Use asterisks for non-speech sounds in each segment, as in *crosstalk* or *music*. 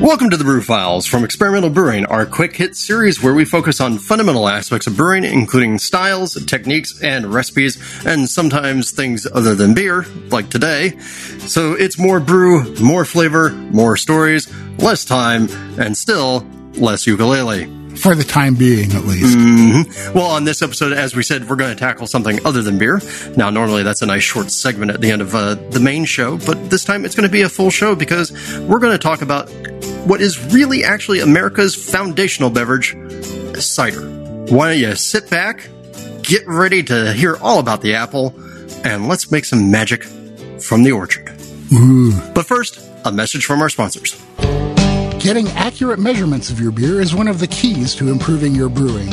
Welcome to the Brew Files from Experimental Brewing, our quick hit series where we focus on fundamental aspects of brewing, including styles, techniques, and recipes, and sometimes things other than beer, like today. So it's more brew, more flavor, more stories, less time, and still less ukulele. For the time being, at least. Mm-hmm. Well, on this episode, as we said, we're going to tackle something other than beer. Now, normally that's a nice short segment at the end of uh, the main show, but this time it's going to be a full show because we're going to talk about what is really actually America's foundational beverage, cider. Why don't you sit back, get ready to hear all about the apple, and let's make some magic from the orchard. Ooh. But first, a message from our sponsors. Getting accurate measurements of your beer is one of the keys to improving your brewing.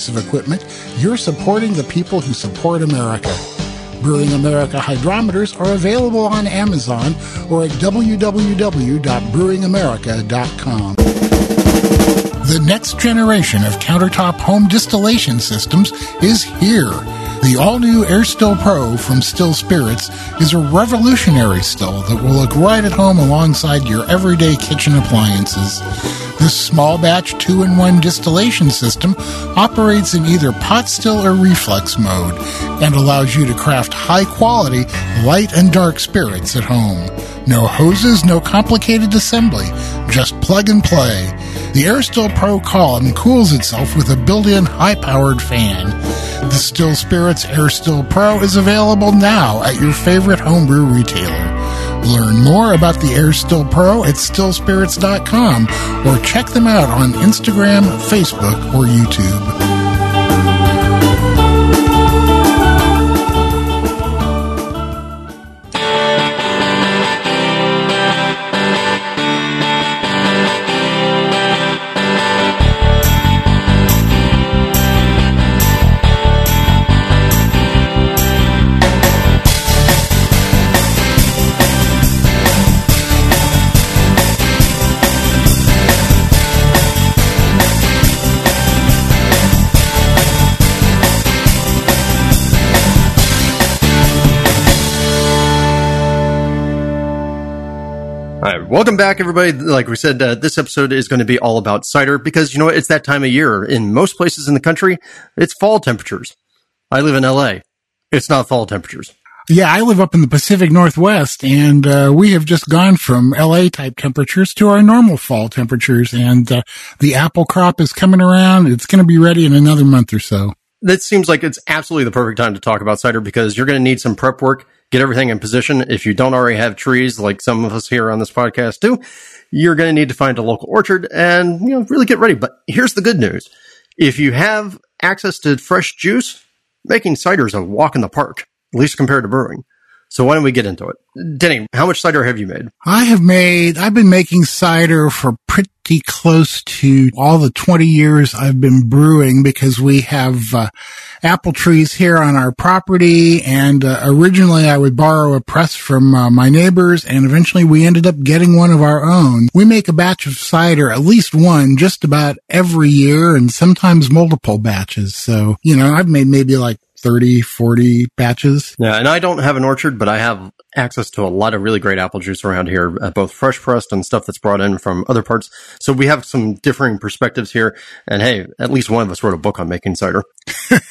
of equipment, you're supporting the people who support America. Brewing America hydrometers are available on Amazon or at www.brewingamerica.com. The next generation of countertop home distillation systems is here. The all new Air Still Pro from Still Spirits is a revolutionary still that will look right at home alongside your everyday kitchen appliances. This small batch 2 in 1 distillation system operates in either pot still or reflux mode and allows you to craft high quality, light and dark spirits at home. No hoses, no complicated assembly, just plug and play. The AirStill Pro column cools itself with a built-in high-powered fan. The Still Spirits Air Still Pro is available now at your favorite homebrew retailer. Learn more about the Air Still Pro at stillspirits.com or check them out on Instagram, Facebook, or YouTube. Welcome back, everybody. Like we said, uh, this episode is going to be all about cider because you know what? It's that time of year. In most places in the country, it's fall temperatures. I live in LA. It's not fall temperatures. Yeah, I live up in the Pacific Northwest, and uh, we have just gone from LA type temperatures to our normal fall temperatures. And uh, the apple crop is coming around. It's going to be ready in another month or so. That seems like it's absolutely the perfect time to talk about cider because you're going to need some prep work, get everything in position. If you don't already have trees, like some of us here on this podcast do, you're going to need to find a local orchard and you know really get ready. But here's the good news: if you have access to fresh juice, making cider is a walk in the park, at least compared to brewing. So why don't we get into it? Denny, how much cider have you made? I have made, I've been making cider for pretty close to all the 20 years I've been brewing because we have uh, apple trees here on our property. And uh, originally I would borrow a press from uh, my neighbors and eventually we ended up getting one of our own. We make a batch of cider, at least one, just about every year and sometimes multiple batches. So, you know, I've made maybe like 30, 40 batches. Yeah, and I don't have an orchard, but I have access to a lot of really great apple juice around here, uh, both fresh pressed and stuff that's brought in from other parts. So we have some differing perspectives here. And hey, at least one of us wrote a book on making cider.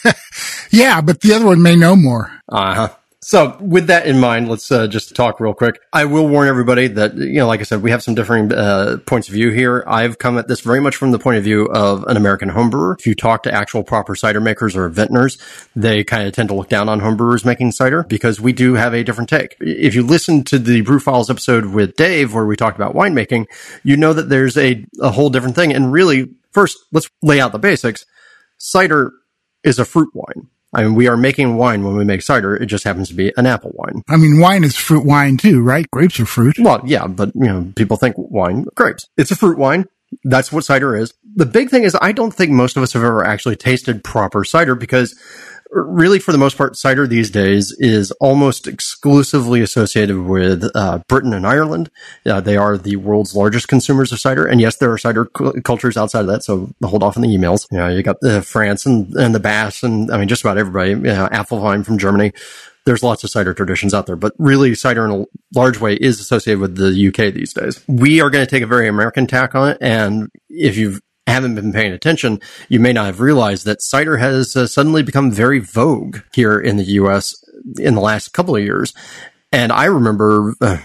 *laughs* yeah, but the other one may know more. Uh huh. So, with that in mind, let's uh, just talk real quick. I will warn everybody that, you know, like I said, we have some differing uh, points of view here. I've come at this very much from the point of view of an American homebrewer. If you talk to actual proper cider makers or vintners, they kind of tend to look down on homebrewers making cider because we do have a different take. If you listen to the Brew Files episode with Dave, where we talked about winemaking, you know that there's a, a whole different thing. And really, first, let's lay out the basics. Cider is a fruit wine I mean, we are making wine when we make cider. It just happens to be an apple wine. I mean, wine is fruit wine too, right? Grapes are fruit. Well, yeah, but you know, people think wine, grapes. It's a fruit wine. That's what cider is. The big thing is I don't think most of us have ever actually tasted proper cider because really for the most part, cider these days is almost exclusively associated with uh, Britain and Ireland. Uh, they are the world's largest consumers of cider. And yes, there are cider cu- cultures outside of that. So hold off on the emails. You know, you got uh, France and, and the Basque and I mean, just about everybody, you know, Apfelwein from Germany there's lots of cider traditions out there, but really cider in a large way is associated with the UK these days. We are going to take a very American tack on it. And if you haven't been paying attention, you may not have realized that cider has uh, suddenly become very vogue here in the US in the last couple of years. And I remember uh,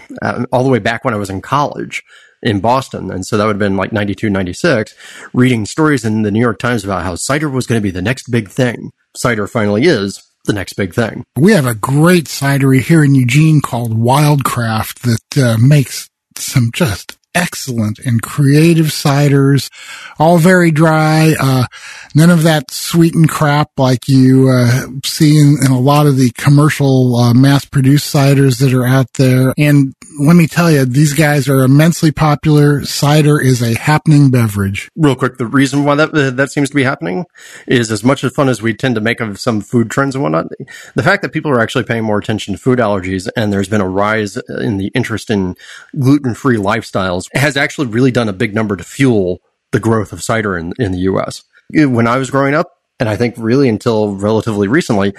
all the way back when I was in college in Boston. And so that would have been like 92, 96, reading stories in the New York Times about how cider was going to be the next big thing. Cider finally is the next big thing. We have a great cidery here in Eugene called Wildcraft that uh, makes some just excellent and creative ciders, all very dry. Uh, none of that sweetened crap like you uh, see in, in, a lot of the commercial uh, mass-produced ciders that are out there. And let me tell you, these guys are immensely popular. Cider is a happening beverage. Real quick, the reason why that uh, that seems to be happening is as much as fun as we tend to make of some food trends and whatnot. The fact that people are actually paying more attention to food allergies, and there's been a rise in the interest in gluten-free lifestyles, has actually really done a big number to fuel the growth of cider in in the U.S. When I was growing up, and I think really until relatively recently,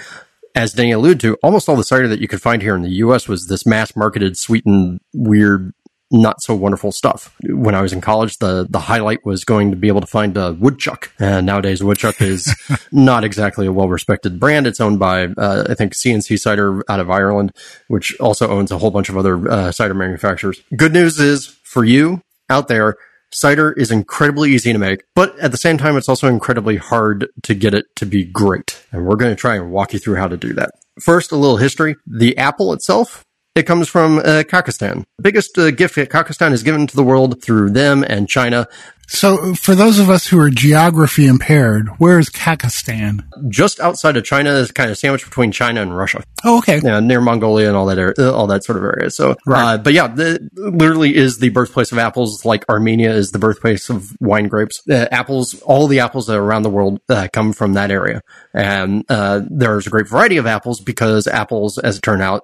as Danny alluded to, almost all the cider that you could find here in the U.S. was this mass marketed, sweetened, weird, not so wonderful stuff. When I was in college, the the highlight was going to be able to find a woodchuck. And nowadays, woodchuck is *laughs* not exactly a well respected brand. It's owned by uh, I think C&C Cider out of Ireland, which also owns a whole bunch of other uh, cider manufacturers. Good news is for you out there, cider is incredibly easy to make, but at the same time, it's also incredibly hard to get it to be great. And we're going to try and walk you through how to do that. First, a little history. The apple itself it comes from uh, Kazakhstan. The biggest uh, gift that Kazakhstan has given to the world through them and China. So, for those of us who are geography impaired, where is Kazakhstan? Just outside of China, is kind of sandwiched between China and Russia. Oh, okay. Yeah, near Mongolia and all that, area, uh, all that sort of area. So, right. uh, but yeah, the, literally is the birthplace of apples, like Armenia is the birthplace of wine grapes. Uh, apples, all the apples that are around the world uh, come from that area, and uh, there's a great variety of apples because apples, as it turned out,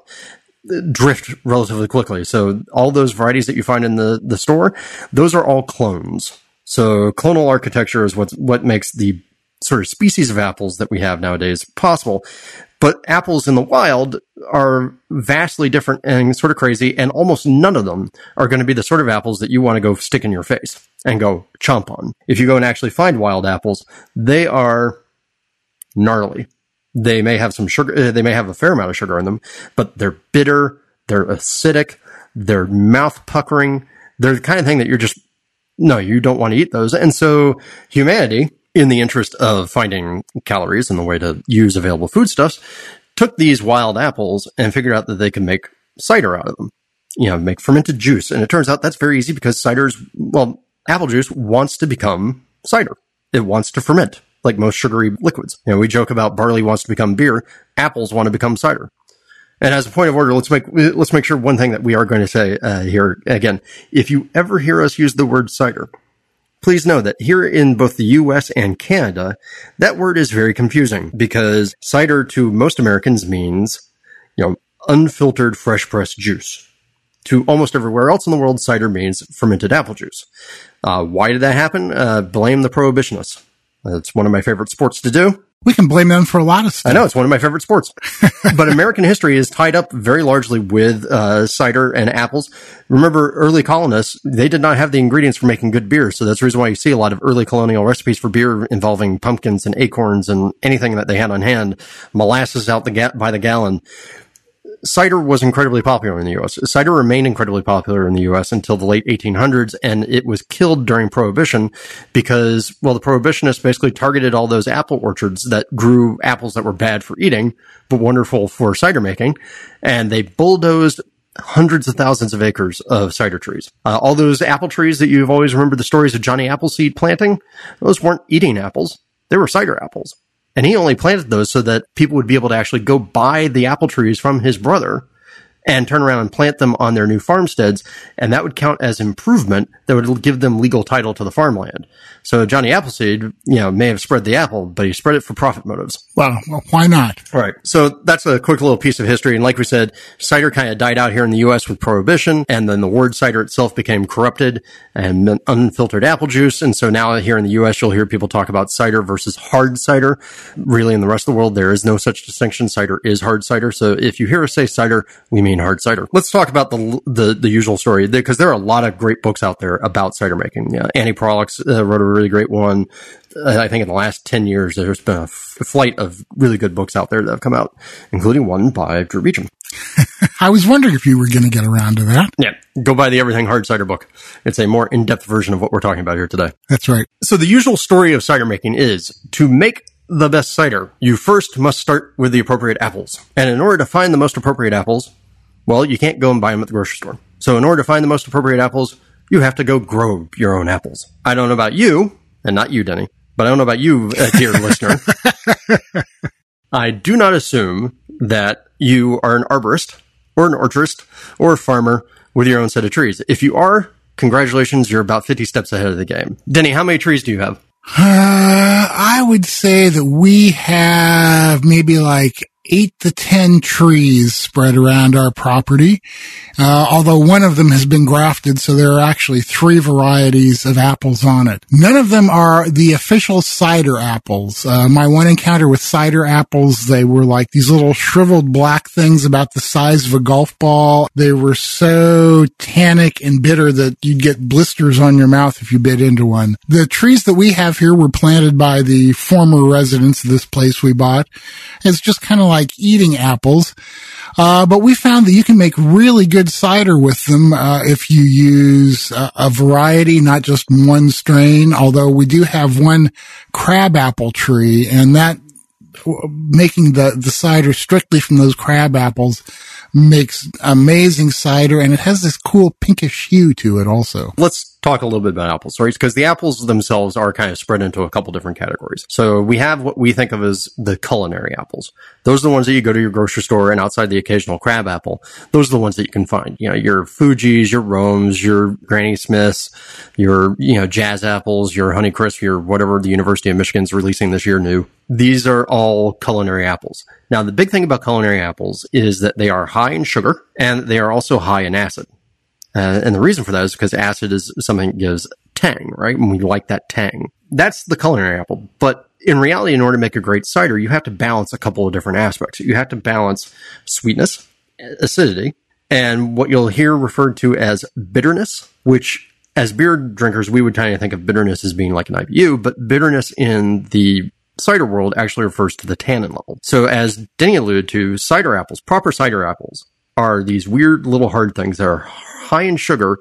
drift relatively quickly. So all those varieties that you find in the, the store, those are all clones. So clonal architecture is what, what makes the sort of species of apples that we have nowadays possible. But apples in the wild are vastly different and sort of crazy, and almost none of them are going to be the sort of apples that you want to go stick in your face and go chomp on. If you go and actually find wild apples, they are gnarly. They may have some sugar, uh, they may have a fair amount of sugar in them, but they're bitter, they're acidic, they're mouth puckering. They're the kind of thing that you're just, no, you don't want to eat those. And so humanity, in the interest of finding calories and the way to use available foodstuffs, took these wild apples and figured out that they could make cider out of them. You know, make fermented juice. And it turns out that's very easy because cider's, well, apple juice wants to become cider. It wants to ferment like most sugary liquids. You know, we joke about barley wants to become beer, apples want to become cider. And as a point of order, let's make let's make sure one thing that we are going to say uh, here again. If you ever hear us use the word cider, please know that here in both the U.S. and Canada, that word is very confusing because cider to most Americans means, you know, unfiltered fresh pressed juice. To almost everywhere else in the world, cider means fermented apple juice. Uh, why did that happen? Uh, blame the prohibitionists. It's one of my favorite sports to do. We can blame them for a lot of stuff. I know it's one of my favorite sports, *laughs* but American history is tied up very largely with uh, cider and apples. Remember, early colonists they did not have the ingredients for making good beer, so that's the reason why you see a lot of early colonial recipes for beer involving pumpkins and acorns and anything that they had on hand, molasses out the ga- by the gallon cider was incredibly popular in the U.S. Cider remained incredibly popular in the U.S. until the late 1800s, and it was killed during Prohibition because, well, the Prohibitionists basically targeted all those apple orchards that grew apples that were bad for eating, but wonderful for cider making, and they bulldozed hundreds of thousands of acres of cider trees. Uh, all those apple trees that you've always remembered the stories of Johnny Appleseed planting, those weren't eating apples; they were cider apples. And he only planted those so that people would be able to actually go buy the apple trees from his brother and turn around and plant them on their new farmsteads. And that would count as improvement that would give them legal title to the farmland. So Johnny Appleseed, you know, may have spread the apple, but he spread it for profit motives. Well, well why not? Right. So that's a quick little piece of history. And like we said, cider kind of died out here in the U.S. with prohibition. And then the word cider itself became corrupted and unfiltered apple juice. And so now here in the U.S., you'll hear people talk about cider versus hard cider. Really in the rest of the world, there is no such distinction. Cider is hard cider. So if you hear us say cider, we mean hard cider. Let's talk about the, the, the usual story because there are a lot of great books out there about cider making. Yeah, Annie Proulx uh, wrote a really great one. Uh, I think in the last 10 years, there's been a flight of really good books out there that have come out, including one by Drew Beechum. *laughs* I was wondering if you were going to get around to that. Yeah. Go buy the Everything Hard Cider book. It's a more in-depth version of what we're talking about here today. That's right. So the usual story of cider making is to make the best cider, you first must start with the appropriate apples. And in order to find the most appropriate apples, well, you can't go and buy them at the grocery store. So in order to find the most appropriate apples, you have to go grow your own apples. I don't know about you, and not you, Denny, but I don't know about you, uh, dear *laughs* listener. I do not assume that you are an arborist or an orchardist or a farmer with your own set of trees. If you are, congratulations, you're about 50 steps ahead of the game. Denny, how many trees do you have? Uh, I would say that we have maybe like eight to ten trees spread around our property. Uh, although one of them has been grafted, so there are actually three varieties of apples on it. None of them are the official cider apples. Uh, my one encounter with cider apples, they were like these little shriveled black things about the size of a golf ball. They were so tannic and bitter that you'd get blisters on your mouth if you bit into one. The trees that we have here were planted by the former residents of this place we bought. It's just kind of like eating apples. Uh, but we found that you can make really good cider with them uh, if you use a, a, variety, not just one strain. Although we do have one crab apple tree, and that making the the cider strictly from those crab apples makes amazing cider, and it has this cool pinkish hue to it. Also, let's talk a little bit about apples, right? Because the apples themselves are kind of spread into a couple different categories. So we have what we think of as the culinary apples. Those are the ones that you go to your grocery store and outside the occasional crab apple. Those are the ones that you can find. You know, your Fuji's, your Romes, your Granny Smiths, your, you know, Jazz apples, your Honeycrisp, your whatever the University of Michigan's releasing this year new. These are all culinary apples. Now, the big thing about culinary apples is that they are high in sugar and they are also high in acid. Uh, and the reason for that is because acid is something that gives tang, right? And we like that tang. That's the culinary apple. But in reality, in order to make a great cider, you have to balance a couple of different aspects. You have to balance sweetness, acidity, and what you'll hear referred to as bitterness, which as beer drinkers, we would kind of think of bitterness as being like an IBU, but bitterness in the cider world actually refers to the tannin level. So as Denny alluded to, cider apples, proper cider apples, are these weird little hard things that are high in sugar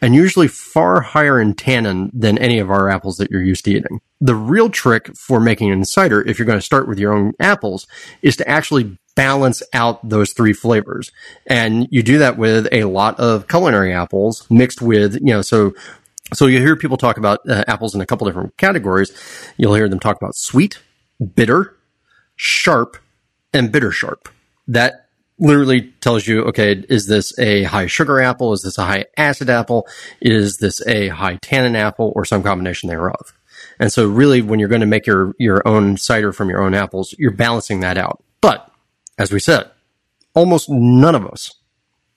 and usually far higher in tannin than any of our apples that you're used to eating. The real trick for making an cider, if you're going to start with your own apples, is to actually balance out those three flavors. And you do that with a lot of culinary apples mixed with, you know, so so you hear people talk about uh, apples in a couple different categories. You'll hear them talk about sweet, bitter, sharp, and bitter sharp. That literally tells you, okay, is this a high sugar apple? Is this a high acid apple? Is this a high tannin apple or some combination thereof? And so really when you're going to make your, your own cider from your own apples, you're balancing that out. But as we said, almost none of us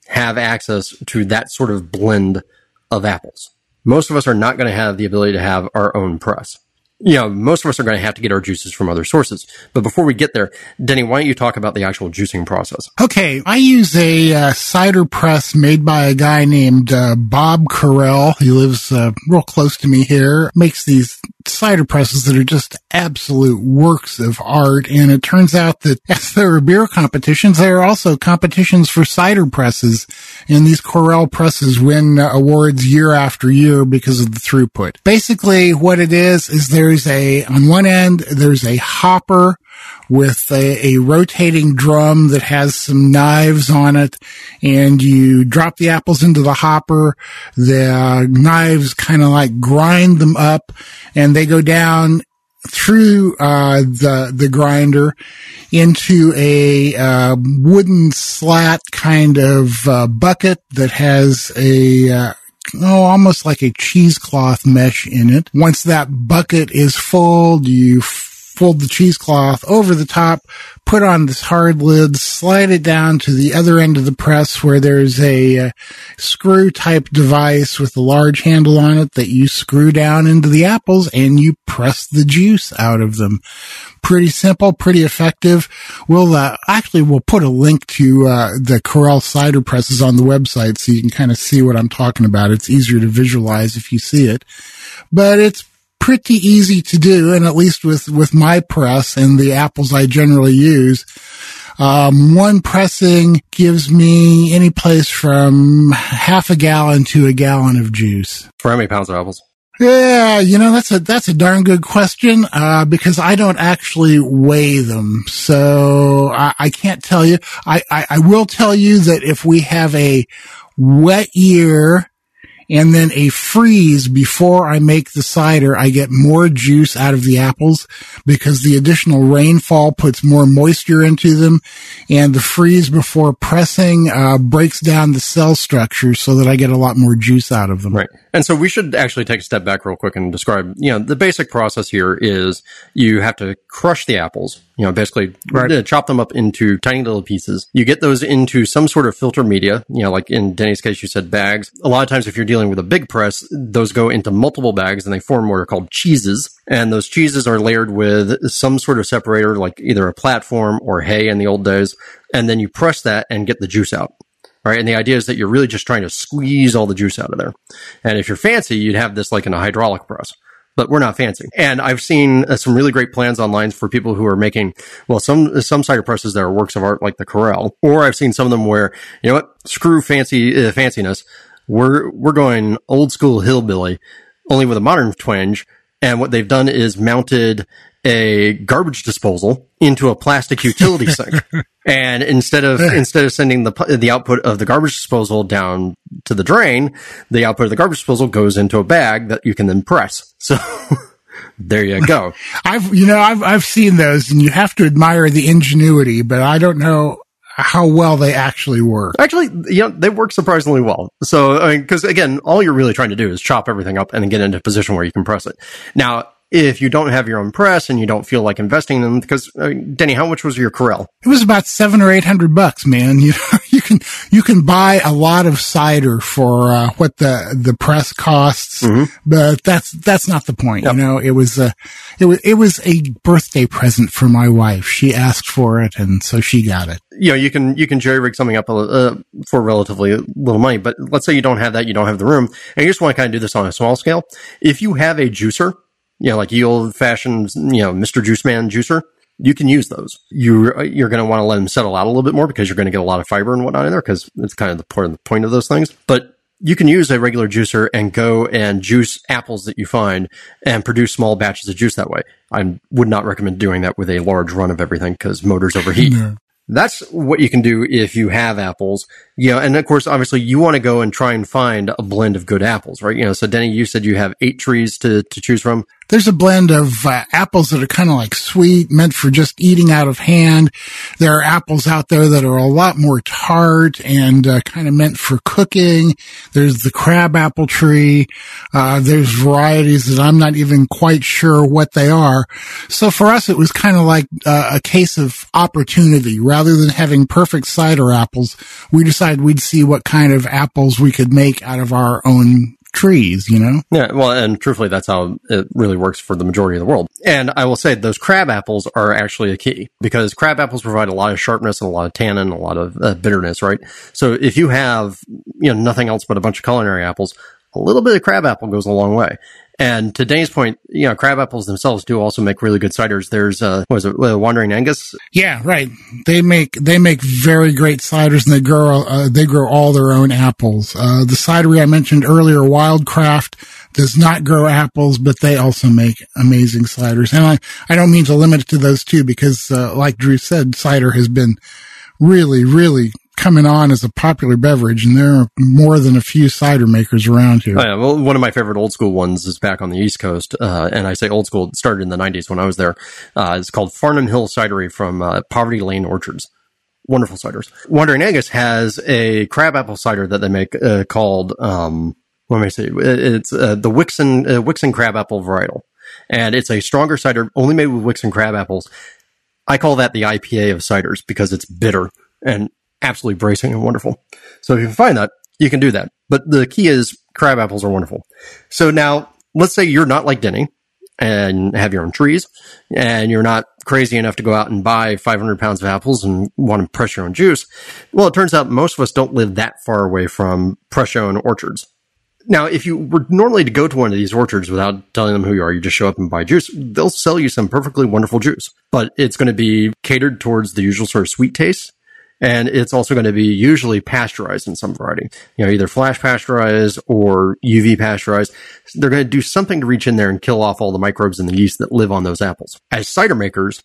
have access to that sort of blend of apples. Most of us are not going to have the ability to have our own press you know, most of us are going to have to get our juices from other sources. But before we get there, Denny, why don't you talk about the actual juicing process? Okay. I use a uh, cider press made by a guy named uh, Bob Correll. He lives uh, real close to me here. Makes these cider presses that are just absolute works of art. And it turns out that *laughs* as there are beer competitions, there are also competitions for cider presses. And these Correll presses win awards year after year because of the throughput. Basically, what it is, is there's a, on one end, there's a hopper with a, a, rotating drum that has some knives on it and you drop the apples into the hopper. The knives kind of like grind them up and they go down through uh, the the grinder into a uh, wooden slat kind of uh, bucket that has a uh, oh, almost like a cheesecloth mesh in it. Once that bucket is full, you fold the cheesecloth over the top, put on this hard lid, slide it down to the other end of the press where there's a uh, screw type device with a large handle on it that you screw down into the apples and you press the juice out of them. Pretty simple, pretty effective. We'll uh, actually we'll put a link to uh, the Correll cider presses on the website so you can kind of see what I'm talking about. It's easier to visualize if you see it, but it's pretty easy to do. And at least with, with my press and the apples I generally use, um, one pressing gives me any place from half a gallon to a gallon of juice. For how many pounds of apples? Yeah, you know that's a that's a darn good question uh, because I don't actually weigh them, so I, I can't tell you. I, I I will tell you that if we have a wet year and then a freeze before I make the cider, I get more juice out of the apples because the additional rainfall puts more moisture into them and the freeze before pressing uh, breaks down the cell structure so that I get a lot more juice out of them. Right. And so we should actually take a step back real quick and describe, you know, the basic process here is you have to crush the apples, you know, basically right. chop them up into tiny little pieces. You get those into some sort of filter media, you know, like in Denny's case, you said bags. A lot of times if you're dealing with a big press, those go into multiple bags and they form what are called cheeses. And those cheeses are layered with some sort of separator, like either a platform or hay in the old days. And then you press that and get the juice out right? And the idea is that you're really just trying to squeeze all the juice out of there. And if you're fancy, you'd have this like in a hydraulic press. But we're not fancy. And I've seen uh, some really great plans online for people who are making, well, some, some cider presses that are works of art like the Correll. Or I've seen some of them where, you know what, screw fancy, uh, fanciness. We're, we're going old school hillbilly, only with a modern twinge. And what they've done is mounted a garbage disposal into a plastic utility *laughs* sink. And instead of, instead of sending the, the output of the garbage disposal down to the drain, the output of the garbage disposal goes into a bag that you can then press. So *laughs* there you go. *laughs* I've, you know, I've, I've seen those and you have to admire the ingenuity, but I don't know how well they actually work. Actually, know, they work surprisingly well. So, I mean, cause again, all you're really trying to do is chop everything up and then get into a position where you can press it. Now, if you don't have your own press and you don't feel like investing in them, because uh, Denny, how much was your Correll? It was about seven or eight hundred bucks, man. *laughs* You you can you can buy a lot of cider for uh, what the the press costs, mm-hmm. but that's that's not the point. Yep. You know, it was a it was it was a birthday present for my wife. She asked for it, and so she got it. You know, you can you can jerry rig something up uh, for relatively little money, but let's say you don't have that, you don't have the room, and you just want to kind of do this on a small scale. If you have a juicer you know, like the old fashioned, you know, Mr. Juice Man juicer, you can use those. You, you're going to want to let them settle out a little bit more because you're going to get a lot of fiber and whatnot in there because it's kind of the point, the point of those things. But you can use a regular juicer and go and juice apples that you find and produce small batches of juice that way. I would not recommend doing that with a large run of everything because motors overheat. No. That's what you can do if you have apples. You know, and of course, obviously you want to go and try and find a blend of good apples, right? You know, so Denny, you said you have eight trees to, to choose from. There's a blend of uh, apples that are kind of like sweet, meant for just eating out of hand. There are apples out there that are a lot more tart and uh, kind of meant for cooking. There's the crab apple tree. Uh, there's varieties that I'm not even quite sure what they are. So for us, it was kind of like uh, a case of opportunity. Rather than having perfect cider apples, we decided we'd see what kind of apples we could make out of our own trees, you know? Yeah, well, and truthfully, that's how it really works for the majority of the world. And I will say those crab apples are actually a key because crab apples provide a lot of sharpness and a lot of tannin, a lot of uh, bitterness, right? So if you have, you know, nothing else but a bunch of culinary apples, a little bit of crab apple goes a long way. And to Dane's point, you know, crab apples themselves do also make really good ciders. There's, uh, what is it, uh, Wandering Aengus? Yeah, right. They make, they make very great ciders and they grow, uh, they grow all their own apples. Uh, the cidery I mentioned earlier, Wildcraft, does not grow apples, but they also make amazing ciders. And I, I don't mean to limit it to those two because, uh, like Drew said, cider has been really, really coming on as a popular beverage, and there are more than a few cider makers around here. Oh, yeah, well, one of my favorite old school ones is back on the East Coast, uh, and I say old school. It started in the '90s when I was there. Uh, it's called Farnum Hill Cidery from uh, Poverty Lane Orchards. Wonderful ciders. Wandering Aengus has a crabapple cider that they make uh, called um, what am I say? It's uh, the Wickson uh, Wickson crabapple varietal, and it's a stronger cider only made with Wickson crab apples. I call that the IPA of ciders because it's bitter and absolutely bracing and wonderful. So if you can find that, you can do that. But the key is crab apples are wonderful. So now let's say you're not like Denny and have your own trees and you're not crazy enough to go out and buy 500 pounds of apples and want to press your own juice. Well, it turns out most of us don't live that far away from press your own orchards. Now, if you were normally to go to one of these orchards without telling them who you are, you just show up and buy juice, they'll sell you some perfectly wonderful juice, but it's going to be catered towards the usual sort of sweet taste and it's also going to be usually pasteurized in some variety, you know, either flash pasteurized or UV pasteurized. They're going to do something to reach in there and kill off all the microbes and the yeast that live on those apples. As cider makers,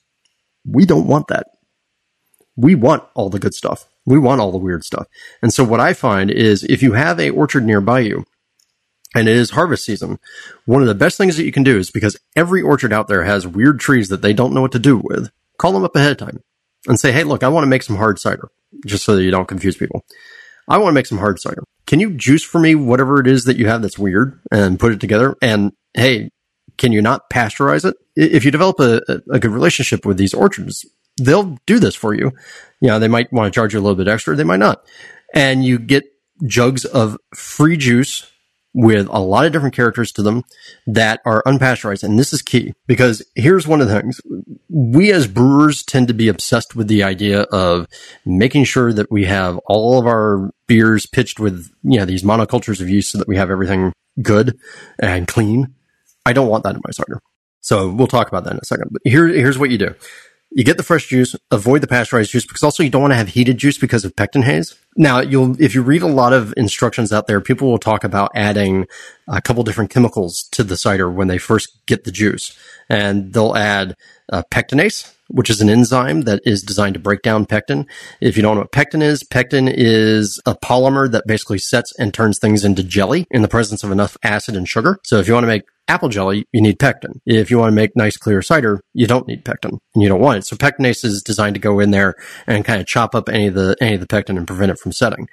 we don't want that. We want all the good stuff. We want all the weird stuff. And so what I find is if you have a orchard nearby you, and it is harvest season, one of the best things that you can do is because every orchard out there has weird trees that they don't know what to do with, call them up ahead of time and say, Hey, look, I want to make some hard cider just so that you don't confuse people. I want to make some hard cider. Can you juice for me whatever it is that you have that's weird and put it together? And hey, can you not pasteurize it? If you develop a, a good relationship with these orchards, they'll do this for you. You know, they might want to charge you a little bit extra. They might not. And you get jugs of free juice with a lot of different characters to them that are unpasteurized. And this is key because here's one of the things. We as brewers tend to be obsessed with the idea of making sure that we have all of our beers pitched with, you know, these monocultures of yeast so that we have everything good and clean. I don't want that in my cider. So we'll talk about that in a second. But here, here's what you do. You get the fresh juice, avoid the pasteurized juice because also you don't want to have heated juice because of pectin haze. Now, you'll, if you read a lot of instructions out there, people will talk about adding a couple different chemicals to the cider when they first get the juice. And they'll add uh, pectinase, which is an enzyme that is designed to break down pectin. If you don't know what pectin is, pectin is a polymer that basically sets and turns things into jelly in the presence of enough acid and sugar. So if you want to make apple jelly, you need pectin. If you want to make nice clear cider, you don't need pectin and you don't want it. So pectinase is designed to go in there and kind of chop up any of the, any of the pectin and prevent it from setting.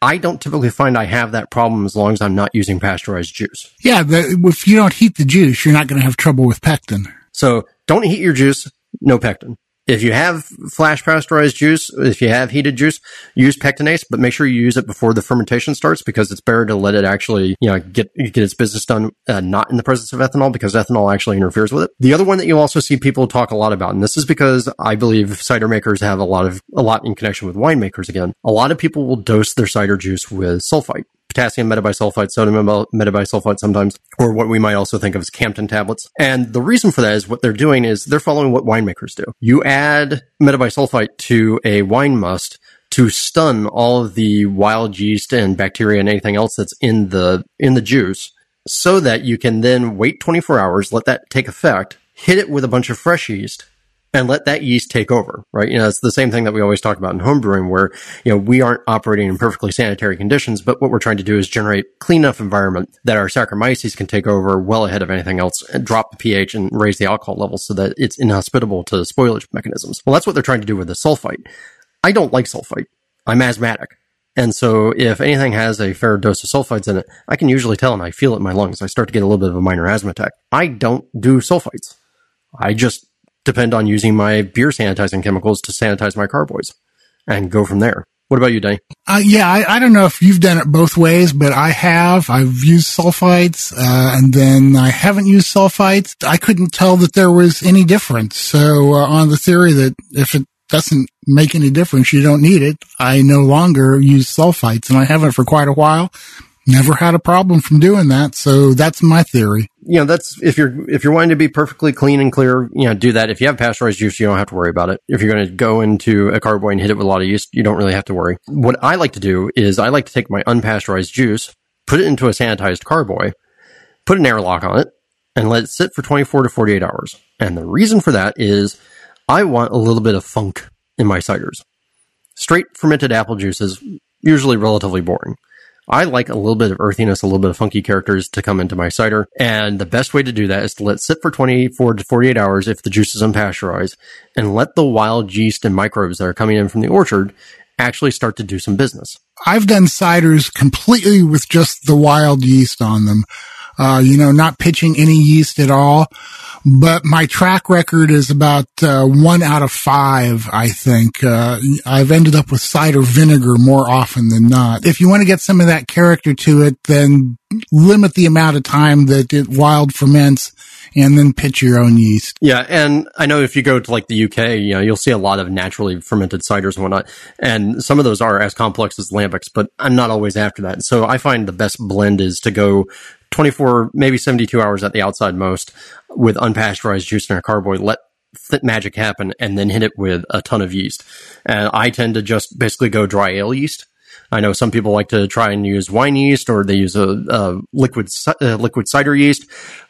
I don't typically find I have that problem as long as I'm not using pasteurized juice. Yeah, the, if you don't heat the juice, you're not going to have trouble with pectin. So don't heat your juice, no pectin. If you have flash pasteurized juice, if you have heated juice, use pectinase, but make sure you use it before the fermentation starts because it's better to let it actually, you know, get get its business done uh, not in the presence of ethanol because ethanol actually interferes with it. The other one that you also see people talk a lot about, and this is because I believe cider makers have a lot of a lot in connection with winemakers. Again, a lot of people will dose their cider juice with sulfite potassium metabisulfite, sodium metabisulfite sometimes, or what we might also think of as Campden tablets. And the reason for that is what they're doing is they're following what winemakers do. You add metabisulfite to a wine must to stun all of the wild yeast and bacteria and anything else that's in the, in the juice so that you can then wait 24 hours, let that take effect, hit it with a bunch of fresh yeast, and let that yeast take over, right? You know, it's the same thing that we always talk about in homebrewing where, you know, we aren't operating in perfectly sanitary conditions, but what we're trying to do is generate clean enough environment that our Saccharomyces can take over well ahead of anything else and drop the pH and raise the alcohol levels so that it's inhospitable to spoilage mechanisms. Well, that's what they're trying to do with the sulfite. I don't like sulfite. I'm asthmatic. And so if anything has a fair dose of sulfites in it, I can usually tell and I feel it in my lungs. I start to get a little bit of a minor asthma attack. I don't do sulfites. I just depend on using my beer sanitizing chemicals to sanitize my carboys and go from there. What about you, Danny? Uh, yeah, I, I, don't know if you've done it both ways, but I have. I've used sulfites, uh, and then I haven't used sulfites. I couldn't tell that there was any difference. So, uh, on the theory that if it doesn't make any difference, you don't need it, I no longer use sulfites, and I haven't for quite a while never had a problem from doing that. So that's my theory. You know, that's if you're if you're wanting to be perfectly clean and clear, you know, do that. If you have pasteurized juice, you don't have to worry about it. If you're going to go into a carboy and hit it with a lot of yeast, you don't really have to worry. What I like to do is I like to take my unpasteurized juice, put it into a sanitized carboy, put an airlock on it, and let it sit for 24 to 48 hours. And the reason for that is I want a little bit of funk in my ciders. straight fermented apple juice is usually relatively boring. I like a little bit of earthiness, a little bit of funky characters to come into my cider. And the best way to do that is to let it sit for 24 to 48 hours if the juice is unpasteurized and let the wild yeast and microbes that are coming in from the orchard actually start to do some business. I've done ciders completely with just the wild yeast on them. Uh, you know, not pitching any yeast at all but my track record is about uh, one out of five. I think uh, I've ended up with cider vinegar more often than not. If you want to get some of that character to it, then limit the amount of time that it wild ferments and then pitch your own yeast. Yeah, and I know if you go to like the UK, you know, you'll see a lot of naturally fermented ciders and whatnot, and some of those are as complex as lambics, but I'm not always after that. So I find the best blend is to go 24, maybe 72 hours at the outside most with unpasteurized juice in a carboy. Let fit magic happen and then hit it with a ton of yeast. And I tend to just basically go dry ale yeast. I know some people like to try and use wine yeast or they use a, a liquid uh, liquid cider yeast.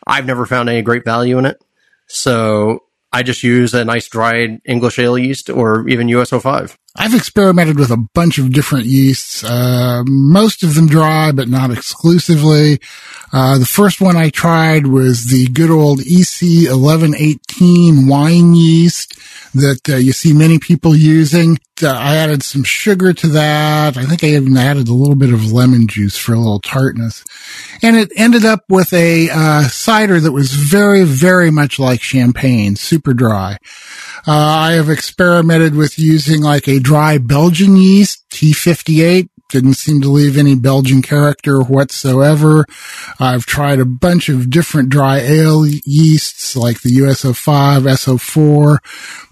I've never found any great value in it. So I just use a nice dried English ale yeast or even US-05. I've experimented with a bunch of different yeasts, uh, most of them dry, but not exclusively. Uh, the first one I tried was the good old EC 1118 wine yeast that uh, you see many people using. Uh, I added some sugar to that. I think I even added a little bit of lemon juice for a little tartness. And it ended up with a uh, cider that was very, very much like champagne, super dry. Uh, I have experimented with using like a dry Belgian yeast, T58, didn't seem to leave any Belgian character whatsoever. I've tried a bunch of different dry ale yeasts like the US-05, S-04,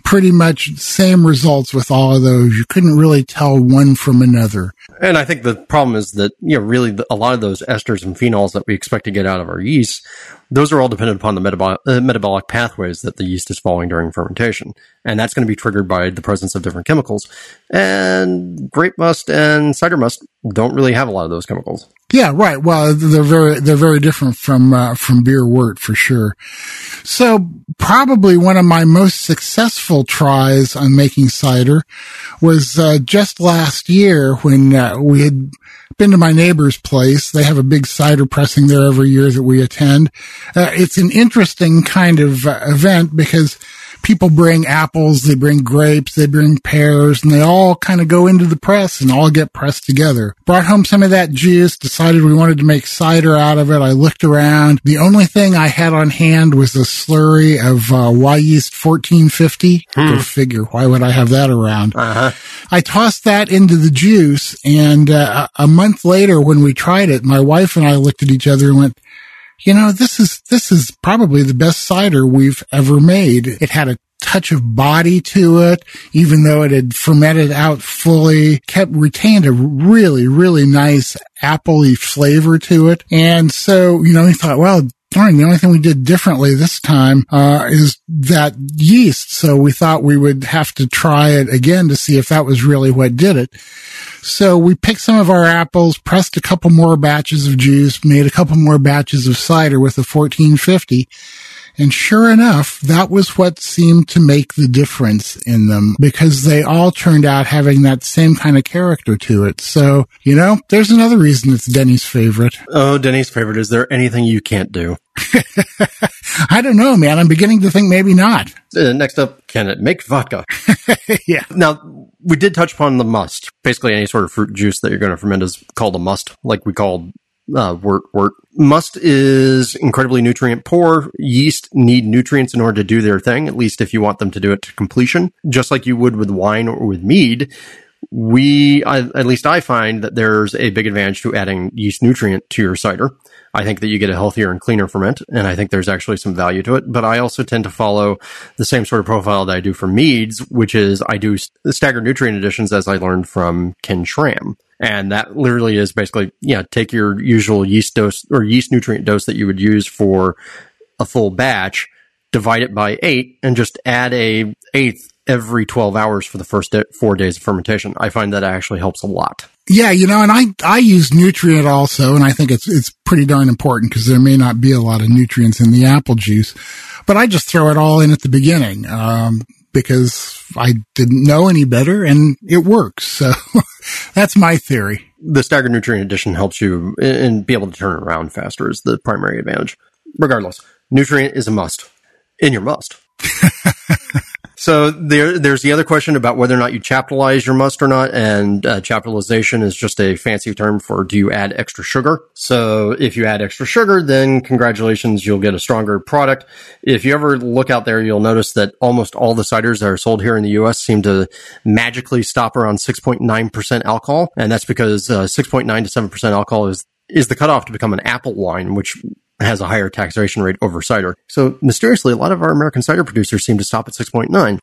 pretty much same results with all of those. You couldn't really tell one from another. And I think the problem is that, you know, really a lot of those esters and phenols that we expect to get out of our yeast those are all dependent upon the metabolic, uh, metabolic pathways that the yeast is following during fermentation. And that's going to be triggered by the presence of different chemicals. And grape must and cider must don't really have a lot of those chemicals. Yeah, right. Well, they're very they're very different from uh, from beer wort for sure. So probably one of my most successful tries on making cider was uh, just last year when uh, we had been to my neighbor's place. They have a big cider pressing there every year that we attend. Uh, it's an interesting kind of uh, event because people bring apples, they bring grapes, they bring pears, and they all kind of go into the press and all get pressed together. Brought home some of that juice, decided we wanted to make cider out of it. I looked around. The only thing I had on hand was a slurry of uh, Wyeast 1450. Hmm. Go figure. Why would I have that around? Uh-huh. I tossed that into the juice, and uh, a month later, when we tried it, my wife and I looked at each other and went, you know, this is, this is probably the best cider we've ever made. It had a touch of body to it, even though it had fermented out fully, kept retained a really, really nice appley flavor to it. And so, you know, we thought, well, darn, the only thing we did differently this time, uh, is that yeast. So we thought we would have to try it again to see if that was really what did it. So we picked some of our apples, pressed a couple more batches of juice, made a couple more batches of cider with the 1450. And sure enough, that was what seemed to make the difference in them because they all turned out having that same kind of character to it. So, you know, there's another reason it's Denny's favorite. Oh, Denny's favorite. Is there anything you can't do? *laughs* I don't know, man. I'm beginning to think maybe not. Uh, next up, can it make vodka? *laughs* yeah. Now, we did touch upon the must. Basically, any sort of fruit juice that you're going to ferment is called a must, like we called uh, wort, wort. Must is incredibly nutrient poor. Yeast need nutrients in order to do their thing, at least if you want them to do it to completion. Just like you would with wine or with mead, we, I, at least I find that there's a big advantage to adding yeast nutrient to your cider. I think that you get a healthier and cleaner ferment, and I think there's actually some value to it. But I also tend to follow the same sort of profile that I do for meads, which is I do staggered nutrient additions as I learned from Ken Schramm. And that literally is basically, yeah, take your usual yeast dose or yeast nutrient dose that you would use for a full batch, divide it by eight, and just add a eighth every 12 hours for the first four days of fermentation. I find that actually helps a lot. Yeah, you know, and I, I use nutrient also, and I think it's, it's pretty darn important because there may not be a lot of nutrients in the apple juice, but I just throw it all in at the beginning. Um, because I didn't know any better and it works. So *laughs* that's my theory. The staggered nutrient addition helps you and be able to turn it around faster is the primary advantage. Regardless, nutrient is a must in your must. *laughs* So there, there's the other question about whether or not you chaptalize your must or not, and uh, is just a fancy term for do you add extra sugar? So if you add extra sugar, then congratulations, you'll get a stronger product. If you ever look out there, you'll notice that almost all the ciders that are sold here in the U.S. seem to magically stop around 6.9% alcohol, and that's because uh, 6.9 to 7% alcohol is is the cutoff to become an apple wine, which has a higher taxation rate over cider. So mysteriously, a lot of our American cider producers seem to stop at 6.9.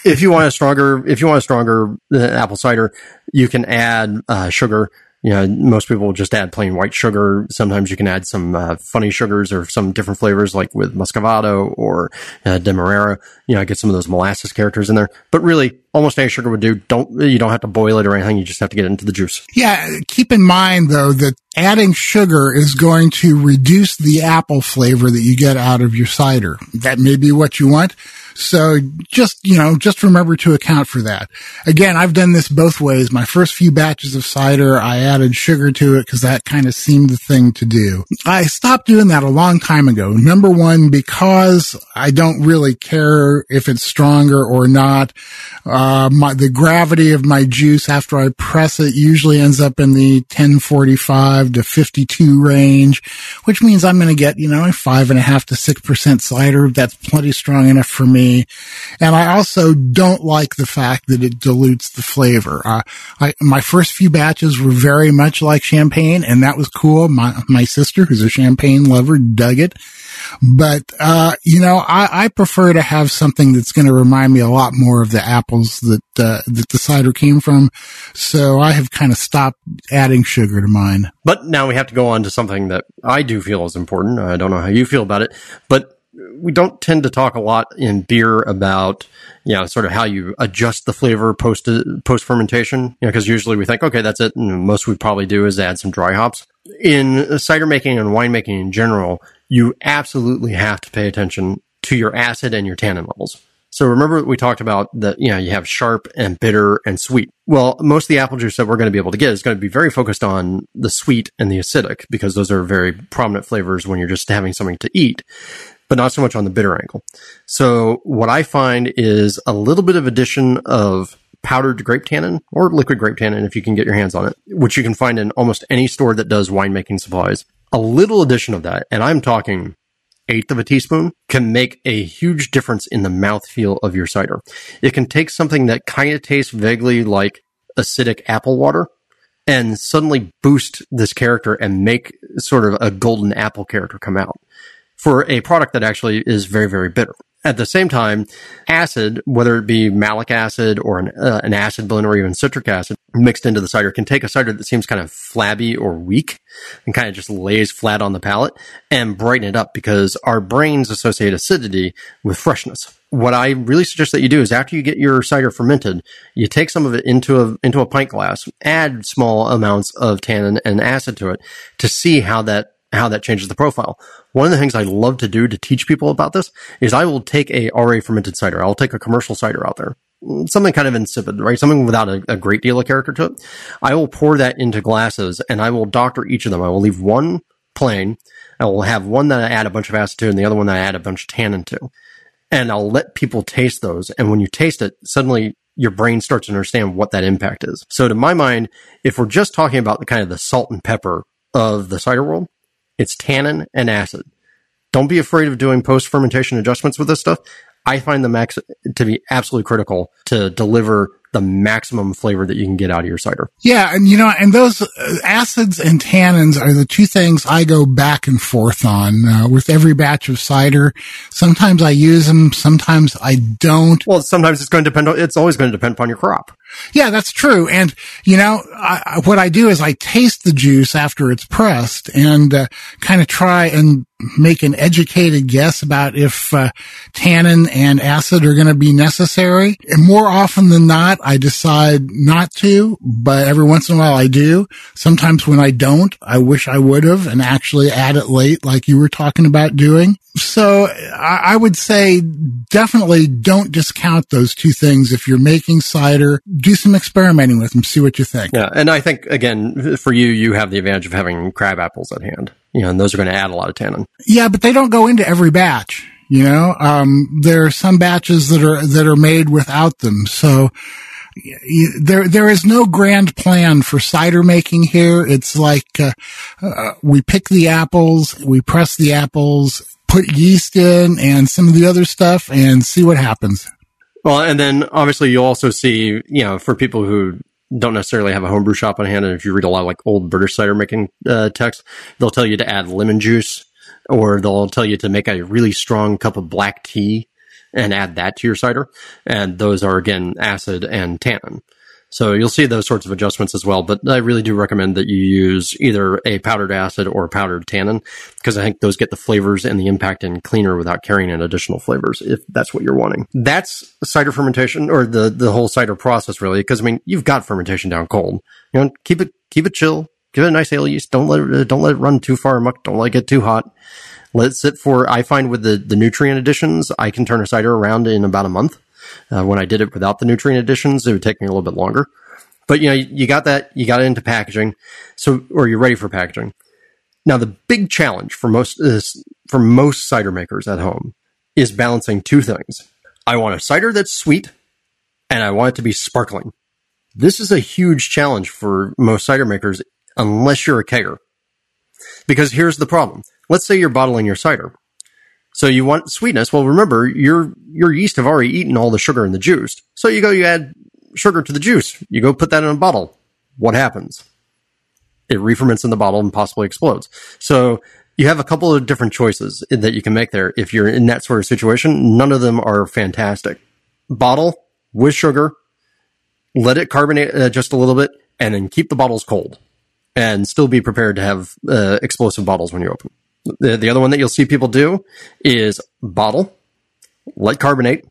*laughs* if you want a stronger, if you want a stronger uh, apple cider, you can add uh, sugar you know, most people just add plain white sugar. Sometimes you can add some uh, funny sugars or some different flavors, like with Muscovado or uh, Demerara. You know, get some of those molasses characters in there. But really, almost any sugar would do. Don't you don't have to boil it or anything. You just have to get it into the juice. Yeah. Keep in mind though that adding sugar is going to reduce the apple flavor that you get out of your cider. That may be what you want. So just, you know, just remember to account for that. Again, I've done this both ways. My first few batches of cider, I added sugar to it because that kind of seemed the thing to do. I stopped doing that a long time ago. Number one, because I don't really care if it's stronger or not. Uh, my, the gravity of my juice after I press it usually ends up in the 1045 to 52 range, which means I'm going to get, you know, a five and a half to six percent cider. That's plenty strong enough for me me. And I also don't like the fact that it dilutes the flavor. Uh, I, my first few batches were very much like champagne and that was cool. My, my sister, who's a champagne lover, dug it. But, uh, you know, I, I, prefer to have something that's going to remind me a lot more of the apples that, uh, that the cider came from. So I have kind of stopped adding sugar to mine. But now we have to go on to something that I do feel is important. I don't know how you feel about it, but we don't tend to talk a lot in beer about you know sort of how you adjust the flavor post post fermentation you know because usually we think okay that's it and most we probably do is add some dry hops. In cider making and winemaking in general you absolutely have to pay attention to your acid and your tannin levels. So remember we talked about that, you know, you have sharp and bitter and sweet. Well, most of the apple juice that we're going to be able to get is going to be very focused on the sweet and the acidic because those are very prominent flavors when you're just having something to eat but not so much on the bitter angle. So what I find is a little bit of addition of powdered grape tannin or liquid grape tannin if you can get your hands on it, which you can find in almost any store that does winemaking supplies. A little addition of that, and I'm talking eighth of a teaspoon, can make a huge difference in the mouthfeel of your cider. It can take something that kind of tastes vaguely like acidic apple water and suddenly boost this character and make sort of a golden apple character come out for a product that actually is very, very bitter. At the same time, acid, whether it be malic acid or an, uh, an acid blend or even citric acid mixed into the cider can take a cider that seems kind of flabby or weak and kind of just lays flat on the palate and brighten it up because our brains associate acidity with freshness. What I really suggest that you do is after you get your cider fermented, you take some of it into a, into a pint glass, add small amounts of tannin and acid to it to see how that how that changes the profile. One of the things I love to do to teach people about this is I will take a already fermented cider. I'll take a commercial cider out there, mm, something kind of insipid, right? Something without a, a great deal of character to it. I will pour that into glasses and I will doctor each of them. I will leave one plain. I will have one that I add a bunch of acid to and the other one that I add a bunch of tannin to. And I'll let people taste those. And when you taste it, suddenly your brain starts to understand what that impact is. So to my mind, if we're just talking about the kind of the salt and pepper of the cider world, it's tannin and acid. Don't be afraid of doing post fermentation adjustments with this stuff. I find the max- to be absolutely critical to deliver the maximum flavor that you can get out of your cider. Yeah, and you know, and those uh, acids and tannins are the two things I go back and forth on uh, with every batch of cider. Sometimes I use them, sometimes I don't. Well, sometimes it's going to depend. On, it's always going to depend upon your crop. Yeah, that's true. And you know, I, what I do is I taste the juice after it's pressed and uh, kind of try and make an educated guess about if uh, tannin and acid are going to be necessary. And more often than not, I decide not to, but every once in a while I do. Sometimes when I don't, I wish I would have and actually add it late like you were talking about doing. So I, I would say definitely don't discount those two things. If you're making cider, do some experimenting with them, see what you think. Yeah. And I think, again, for you, you have the advantage of having crab apples at hand. You know, and those are going to add a lot of tannin. Yeah, but they don't go into every batch. You know, um, there are some batches that are, that are made without them. So, there there is no grand plan for cider making here. It's like uh, uh, we pick the apples, we press the apples, put yeast in, and some of the other stuff, and see what happens. Well, and then obviously you'll also see, you know, for people who don't necessarily have a homebrew shop on hand, and if you read a lot of like old British cider making uh, texts, they'll tell you to add lemon juice, or they'll tell you to make a really strong cup of black tea and add that to your cider. And those are again acid and tannin. So you'll see those sorts of adjustments as well. But I really do recommend that you use either a powdered acid or powdered tannin because I think those get the flavors and the impact in cleaner without carrying in additional flavors if that's what you're wanting. That's cider fermentation or the, the whole cider process really. Cause I mean, you've got fermentation down cold. You know, keep it, keep it chill. Give it a nice ale yeast. Don't let it, don't let it run too far muck. Don't let it get too hot. Let it sit for, I find with the, the nutrient additions, I can turn a cider around in about a month. Uh, when I did it without the nutrient additions, it would take me a little bit longer. But you know, you got that, you got it into packaging. So, or you're ready for packaging. Now, the big challenge for most, is, for most cider makers at home is balancing two things. I want a cider that's sweet and I want it to be sparkling. This is a huge challenge for most cider makers unless you're a kegger. Because here's the problem. Let's say you're bottling your cider. So you want sweetness. Well, remember, your, your yeast have already eaten all the sugar in the juice. So you go, you add sugar to the juice. You go put that in a bottle. What happens? It re-ferments in the bottle and possibly explodes. So you have a couple of different choices that you can make there. If you're in that sort of situation, none of them are fantastic. Bottle with sugar, let it carbonate uh, just a little bit, and then keep the bottles cold and still be prepared to have uh, explosive bottles when you open. The, the other one that you'll see people do is bottle, let carbonate,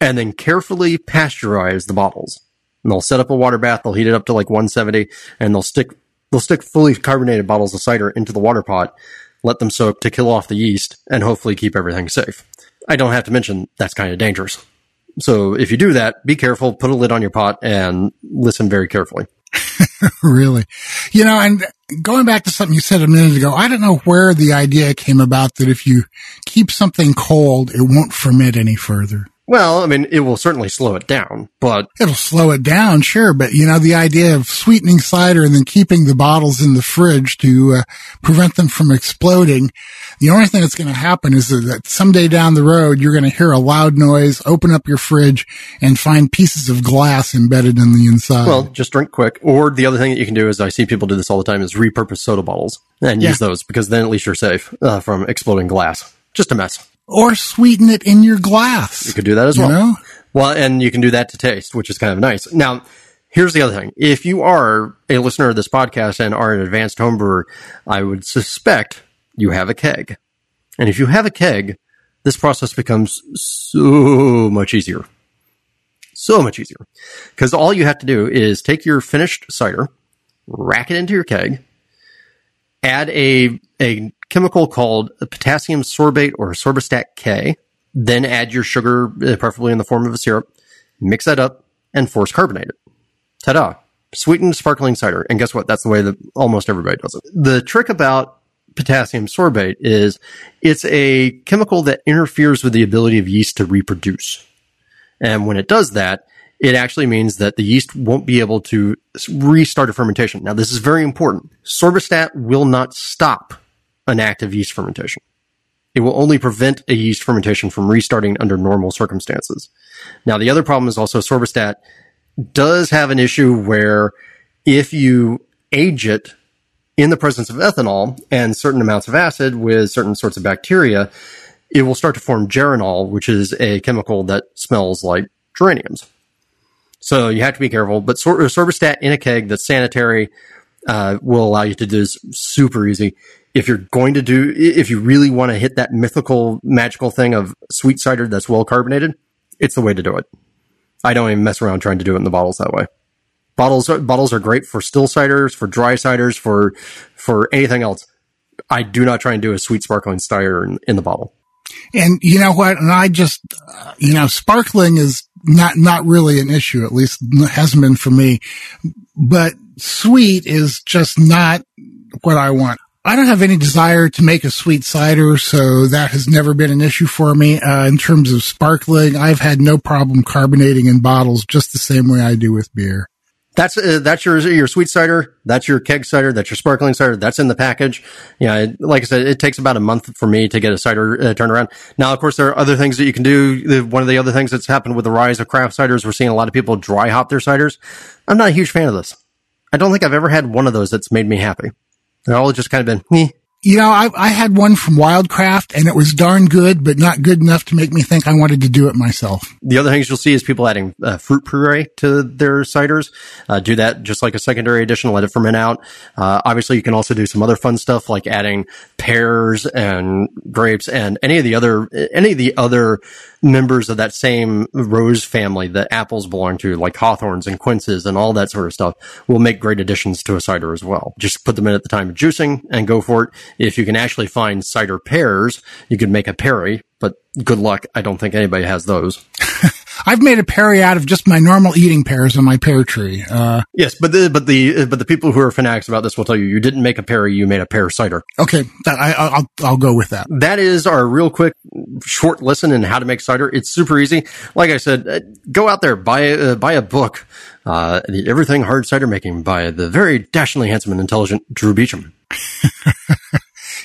and then carefully pasteurize the bottles. And they'll set up a water bath, they'll heat it up to like 170, and they'll stick they'll stick fully carbonated bottles of cider into the water pot, let them soak to kill off the yeast, and hopefully keep everything safe. I don't have to mention that's kind of dangerous. So if you do that, be careful, put a lid on your pot, and listen very carefully. *laughs* really. You know, and going back to something you said a minute ago, I don't know where the idea came about that if you keep something cold, it won't ferment any further. Well, I mean, it will certainly slow it down, but it'll slow it down, sure. But you know, the idea of sweetening cider and then keeping the bottles in the fridge to uh, prevent them from exploding. The only thing that's going to happen is that someday down the road, you're going to hear a loud noise, open up your fridge and find pieces of glass embedded in the inside. Well, just drink quick. Or the other thing that you can do is I see people do this all the time is repurpose soda bottles and yeah. use those because then at least you're safe uh, from exploding glass. Just a mess or sweeten it in your glass. You could do that as well. Know? Well, and you can do that to taste, which is kind of nice. Now, here's the other thing. If you are a listener of this podcast and are an advanced homebrewer, I would suspect you have a keg. And if you have a keg, this process becomes so much easier. So much easier. Because all you have to do is take your finished cider, rack it into your keg, add a, a chemical called potassium sorbate or sorbistat K. Then add your sugar, uh, preferably in the form of a syrup. Mix that up and force carbonate it. Ta-da! Sweetened sparkling cider. And guess what? That's the way that almost everybody does it. The trick about potassium sorbate is it's a chemical that interferes with the ability of yeast to reproduce. And when it does that, it actually means that the yeast won't be able to restart a fermentation. Now, this is very important. Sorbistat will not stop an active yeast fermentation. It will only prevent a yeast fermentation from restarting under normal circumstances. Now, the other problem is also sorbistat does have an issue where if you age it in the presence of ethanol and certain amounts of acid with certain sorts of bacteria, it will start to form geraniol, which is a chemical that smells like geraniums. So you have to be careful. But sor- sorbistat in a keg that's sanitary uh, will allow you to do this super easy if you're going to do, if you really want to hit that mythical, magical thing of sweet cider that's well carbonated, it's the way to do it. I don't even mess around trying to do it in the bottles that way. Bottles, bottles are great for still ciders, for dry ciders, for, for anything else. I do not try and do a sweet sparkling cider in, in the bottle. And you know what? And I just, uh, you know, sparkling is not, not really an issue. At least hasn't been for me, but sweet is just not what I want. I don't have any desire to make a sweet cider, so that has never been an issue for me. Uh, in terms of sparkling, I've had no problem carbonating in bottles just the same way I do with beer. That's uh, that's your your sweet cider. That's your keg cider. That's your sparkling cider. That's in the package. Yeah, like I said, it takes about a month for me to get a cider uh, turned around. Now, of course, there are other things that you can do. One of the other things that's happened with the rise of craft ciders, we're seeing a lot of people dry hop their ciders. I'm not a huge fan of this. I don't think I've ever had one of those that's made me happy. They're all just kind of been, eh. You know, I, I had one from Wildcraft and it was darn good, but not good enough to make me think I wanted to do it myself. The other things you'll see is people adding uh, fruit puree to their ciders. Uh, do that just like a secondary addition, let it ferment out. Uh, obviously, you can also do some other fun stuff like adding pears and grapes and any of the other, any of the other members of that same rose family that apples belong to, like hawthorns and quinces and all that sort of stuff, will make great additions to a cider as well. Just put them in at the time of juicing and go for it. If you can actually find cider pears, you could make a perry, but good luck. I don't think anybody has those. *laughs* I've made a perry out of just my normal eating pears on my pear tree. Uh, yes, but the but the but the people who are fanatics about this will tell you you didn't make a perry, you made a pear cider. Okay, that, I, will I'll go with that. That is our real quick short lesson in how to make cider. It's super easy. Like I said, uh, go out there buy uh, buy a book, uh, Everything Hard Cider Making by the very dashingly handsome and intelligent Drew Beechum. *laughs*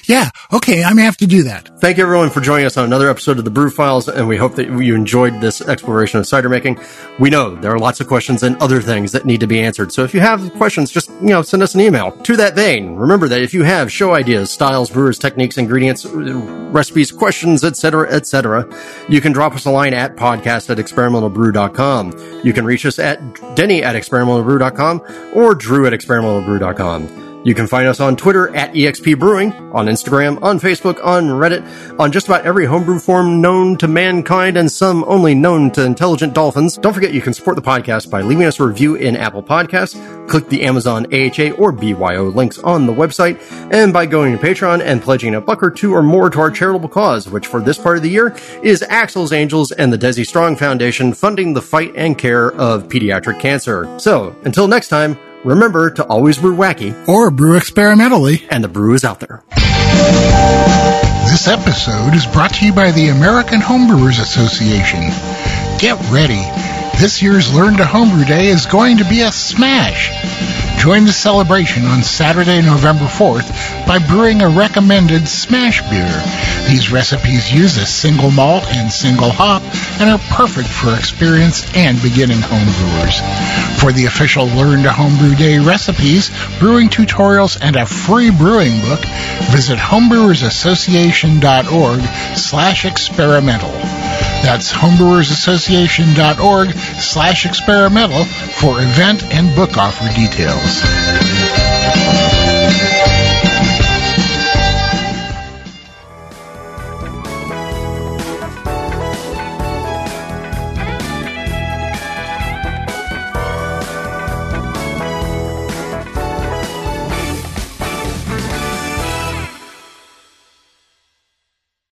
Yeah. Okay. I may have to do that. Thank you everyone for joining us on another episode of the Brew Files, and we hope that you enjoyed this exploration of cider making. We know there are lots of questions and other things that need to be answered. So if you have questions, just, you know, send us an email. To that vein, remember that if you have show ideas, styles, brewers, techniques, ingredients, recipes, questions, etc., etc., you can drop us a line at podcast at experimentalbrew.com. You can reach us at denny at experimentalbrew.com or drew at experimentalbrew.com. You can find us on Twitter at EXP Brewing, on Instagram, on Facebook, on Reddit, on just about every homebrew form known to mankind and some only known to intelligent dolphins. Don't forget you can support the podcast by leaving us a review in Apple Podcasts, click the Amazon AHA or BYO links on the website, and by going to Patreon and pledging a buck or two or more to our charitable cause, which for this part of the year is Axel's Angels and the Desi Strong Foundation funding the fight and care of pediatric cancer. So, until next time, Remember to always brew wacky or brew experimentally, and the brew is out there. This episode is brought to you by the American Homebrewers Association. Get ready. This year's Learn to Homebrew Day is going to be a smash. Join the celebration on Saturday, November 4th by brewing a recommended smash beer. These recipes use a single malt and single hop and are perfect for experienced and beginning homebrewers. For the official Learn to Homebrew Day recipes, brewing tutorials, and a free brewing book, visit homebrewersassociation.org slash experimental. That's homebrewersassociation.org slash experimental for event and book offer details.